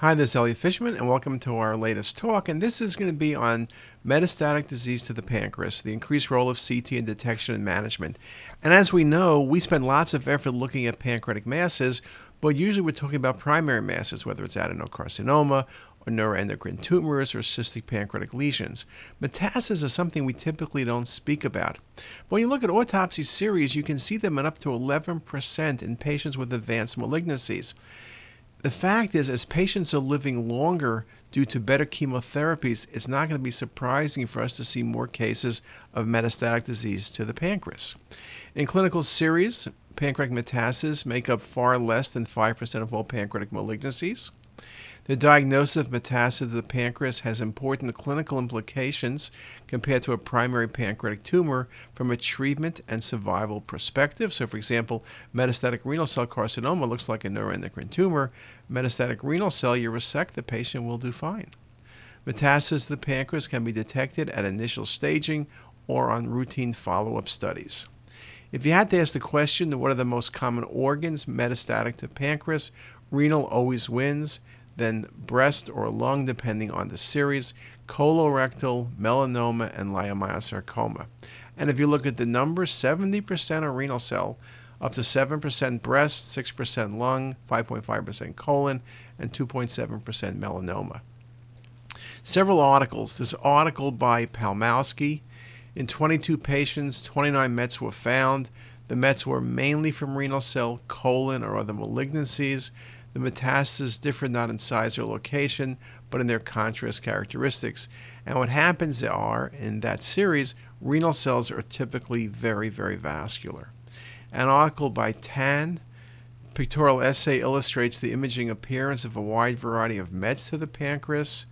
Hi, this is Elliot Fishman, and welcome to our latest talk. And this is going to be on metastatic disease to the pancreas, the increased role of CT in detection and management. And as we know, we spend lots of effort looking at pancreatic masses, but usually we're talking about primary masses, whether it's adenocarcinoma or neuroendocrine tumors or cystic pancreatic lesions. Metastases are something we typically don't speak about. But when you look at autopsy series, you can see them in up to 11% in patients with advanced malignancies. The fact is, as patients are living longer due to better chemotherapies, it's not going to be surprising for us to see more cases of metastatic disease to the pancreas. In clinical series, pancreatic metastases make up far less than 5% of all pancreatic malignancies. The diagnosis of metastasis to the pancreas has important clinical implications compared to a primary pancreatic tumor from a treatment and survival perspective. So, for example, metastatic renal cell carcinoma looks like a neuroendocrine tumor. Metastatic renal cell, you resect, the patient will do fine. Metastasis to the pancreas can be detected at initial staging or on routine follow up studies. If you had to ask the question, what are the most common organs metastatic to pancreas? Renal always wins then breast or lung, depending on the series, colorectal, melanoma, and leiomyosarcoma. And if you look at the numbers, 70% are renal cell, up to 7% breast, 6% lung, 5.5% colon, and 2.7% melanoma. Several articles. This article by Palmowski. In 22 patients, 29 METs were found. The METs were mainly from renal cell, colon, or other malignancies. The metastases differ not in size or location, but in their contrast characteristics. And what happens are, in that series, renal cells are typically very, very vascular. An article by Tan, pictorial essay illustrates the imaging appearance of a wide variety of METs to the pancreas,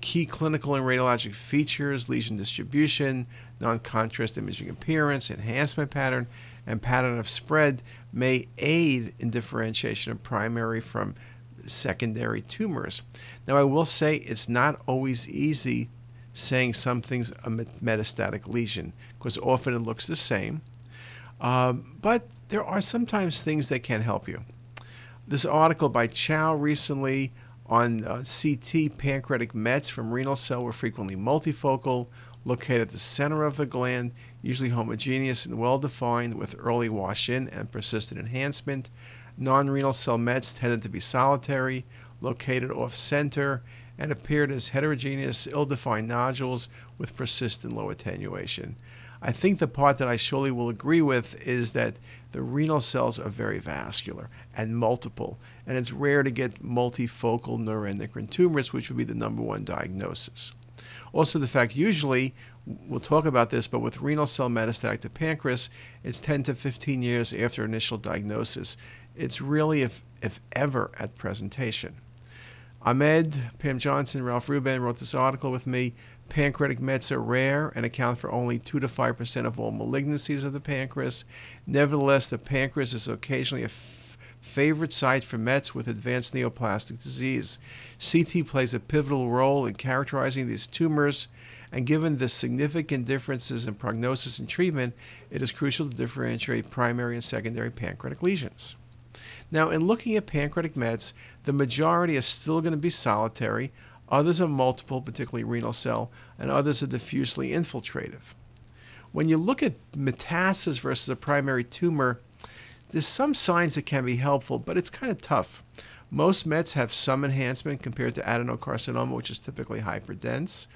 key clinical and radiologic features, lesion distribution, non contrast imaging appearance, enhancement pattern, and pattern of spread may aid in differentiation of primary from secondary tumors. Now, I will say it's not always easy saying something's a metastatic lesion because often it looks the same. Um, but there are sometimes things that can help you. This article by Chow recently on uh, CT pancreatic mets from renal cell were frequently multifocal, located at the center of the gland, usually homogeneous and well defined with early wash in and persistent enhancement. Non renal cell mets tended to be solitary, located off center, and appeared as heterogeneous, ill defined nodules with persistent low attenuation. I think the part that I surely will agree with is that the renal cells are very vascular and multiple, and it's rare to get multifocal neuroendocrine tumors, which would be the number one diagnosis. Also, the fact usually, we'll talk about this, but with renal cell metastatic to pancreas, it's 10 to 15 years after initial diagnosis. It's really, if, if ever, at presentation. Ahmed, Pam Johnson, Ralph Hruban wrote this article with me. Pancreatic mets are rare and account for only 2 to 5% of all malignancies of the pancreas. Nevertheless, the pancreas is occasionally a favorite site for Mets with advanced neoplastic disease. CT plays a pivotal role in characterizing these tumors, and given the significant differences in prognosis and treatment, it is crucial to differentiate primary and secondary pancreatic lesions. Now, in looking at pancreatic Mets, the majority are still going to be solitary, others are multiple, particularly renal cell, and others are diffusely infiltrative. When you look at metastasis versus a primary tumor, there's some signs that can be helpful, but it's kind of tough. Most METs have some enhancement compared to adenocarcinoma, which is typically hyperdense.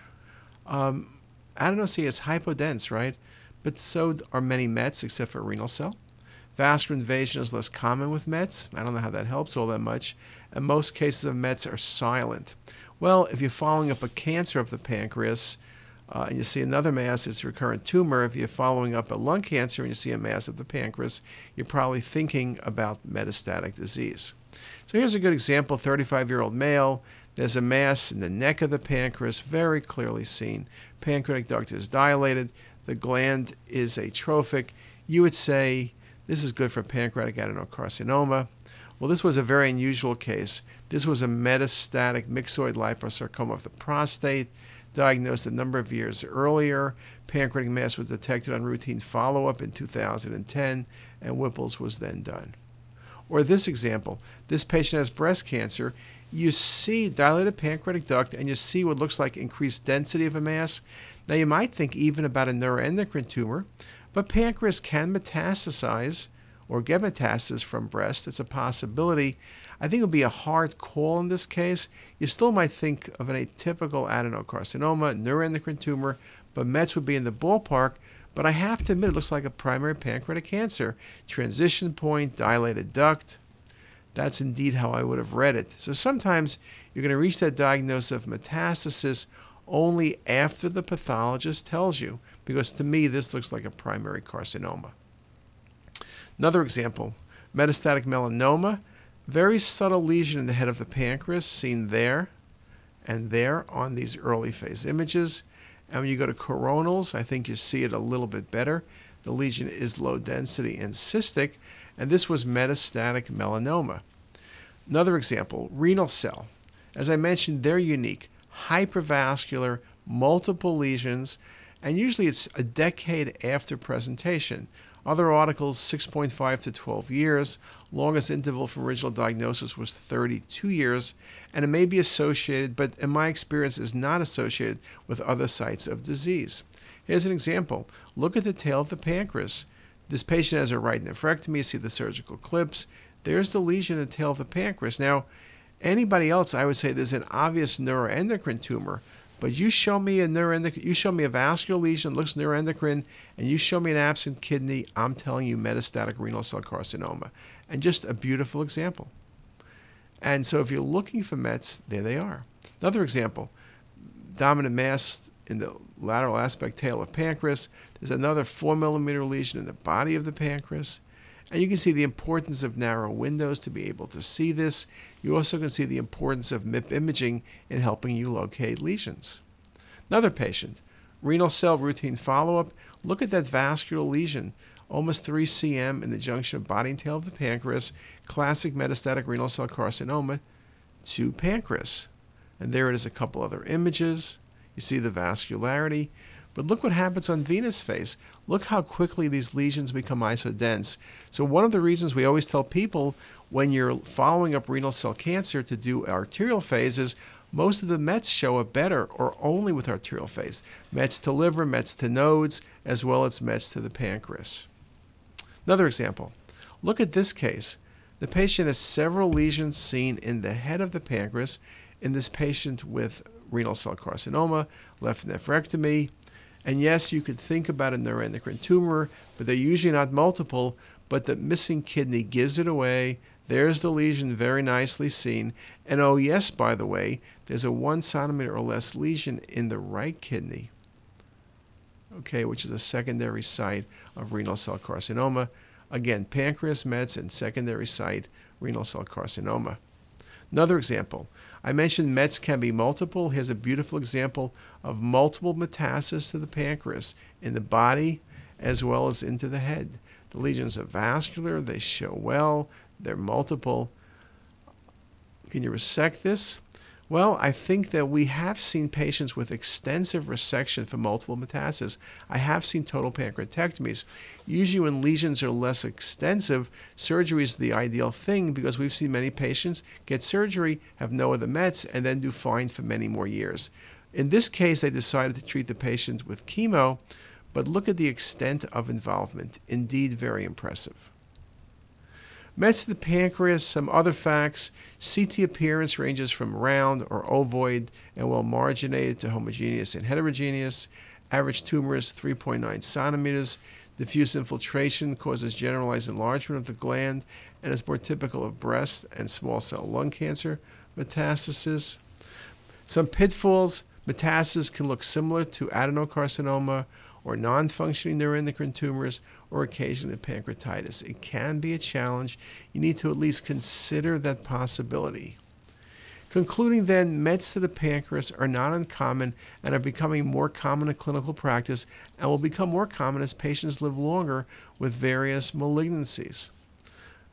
Um, is hypodense, right? But so are many METs, except for renal cell. Vascular invasion is less common with METs. I don't know how that helps all that much. And most cases of METs are silent. Well, if you're following up a cancer of the pancreas, uh, and you see another mass, it's a recurrent tumor. If you're following up a lung cancer and you see a mass of the pancreas, you're probably thinking about metastatic disease. So here's a good example 35 year old male. There's a mass in the neck of the pancreas, very clearly seen. Pancreatic duct is dilated. The gland is atrophic. You would say this is good for pancreatic adenocarcinoma. Well, this was a very unusual case. This was a metastatic myxoid liposarcoma of the prostate diagnosed a number of years earlier. Pancreatic mass was detected on routine follow up in 2010, and Whipple's was then done. Or this example this patient has breast cancer. you see dilated pancreatic duct and you see what looks like increased density of a mass. Now, you might think even about a neuroendocrine tumor, but pancreas can metastasize or get metastasis from breast. It's a possibility. I think it would be a hard call in this case. You still might think of an atypical adenocarcinoma, neuroendocrine tumor, but Mets would be in the ballpark. But I have to admit, it looks like a primary pancreatic cancer. Transition point, dilated duct. That's indeed how I would have read it. So sometimes you're going to reach that diagnosis of metastasis only after the pathologist tells you, because to me, this looks like a primary carcinoma. Another example metastatic melanoma, very subtle lesion in the head of the pancreas, seen there and there on these early phase images. And when you go to coronals, I think you see it a little bit better. The lesion is low density and cystic, and this was metastatic melanoma. Another example renal cell. As I mentioned, they're unique hypervascular, multiple lesions, and usually it's a decade after presentation. Other articles, 6.5 to 12 years. Longest interval for original diagnosis was 32 years, and it may be associated, but in my experience, is not associated with other sites of disease. Here's an example. Look at the tail of the pancreas. This patient has a right nephrectomy. See the surgical clips. There's the lesion in the tail of the pancreas. Now, anybody else, I would say there's an obvious neuroendocrine tumor, but you show me a neuroendocrine, you show me a vascular lesion looks neuroendocrine, and you show me an absent kidney, I'm telling you metastatic renal cell carcinoma. And just a beautiful example. And so if you're looking for METs, there they are. Another example, dominant mass in the lateral aspect tail of pancreas. There's another four millimeter lesion in the body of the pancreas. And you can see the importance of narrow windows to be able to see this. You also can see the importance of MIP imaging in helping you locate lesions. Another patient, renal cell routine follow-up. Look at that vascular lesion, almost 3 cm in the junction of body and tail of the pancreas, classic metastatic renal cell carcinoma to pancreas. And there it is a couple other images. You see the vascularity. But look what happens on venous phase. Look how quickly these lesions become isodense. So one of the reasons we always tell people when you're following up renal cell cancer to do arterial phases, most of the METs show up better or only with arterial phase. METs to liver, METs to nodes, as well as METs to the pancreas. Another example. Look at this case. The patient has several lesions seen in the head of the pancreas in this patient with renal cell carcinoma, left nephrectomy, and yes, you could think about a neuroendocrine tumor, but they're usually not multiple, but the missing kidney gives it away. There's the lesion very nicely seen. And oh, yes, by the way, there's a one centimeter or less lesion in the right kidney, okay, which is a secondary site of renal cell carcinoma. Again, pancreas mets and secondary site renal cell carcinoma. Another example I mentioned Mets can be multiple. Here's a beautiful example of multiple metastases to the pancreas in the body as well as into the head. The lesions are vascular, they show well, they're multiple. Can you resect this? Well, I think that we have seen patients with extensive resection for multiple metastases. I have seen total pancreatectomies. Usually, when lesions are less extensive, surgery is the ideal thing because we've seen many patients get surgery, have no other mets, and then do fine for many more years. In this case, they decided to treat the patient with chemo, but look at the extent of involvement. Indeed, very impressive. Mets of the pancreas, some other facts. CT appearance ranges from round or ovoid and well marginated to homogeneous and heterogeneous. Average tumor is 3.9 centimeters. Diffuse infiltration causes generalized enlargement of the gland and is more typical of breast and small cell lung cancer metastasis. Some pitfalls metastasis can look similar to adenocarcinoma or non functioning neuroendocrine tumors or occasionally pancreatitis. It can be a challenge. You need to at least consider that possibility. Concluding then, mets to the pancreas are not uncommon and are becoming more common in clinical practice and will become more common as patients live longer with various malignancies.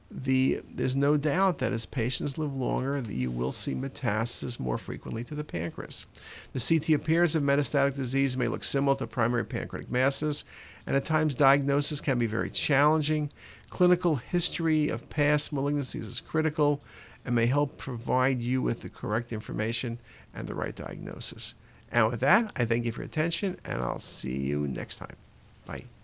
The there's no doubt that as patients live longer, you will see metastasis more frequently to the pancreas. The CT appearance of metastatic disease may look similar to primary pancreatic masses, and at times diagnosis can be very challenging. Clinical history of past malignancies is critical and may help provide you with the correct information and the right diagnosis. And with that, I thank you for your attention, and I'll see you next time. Bye.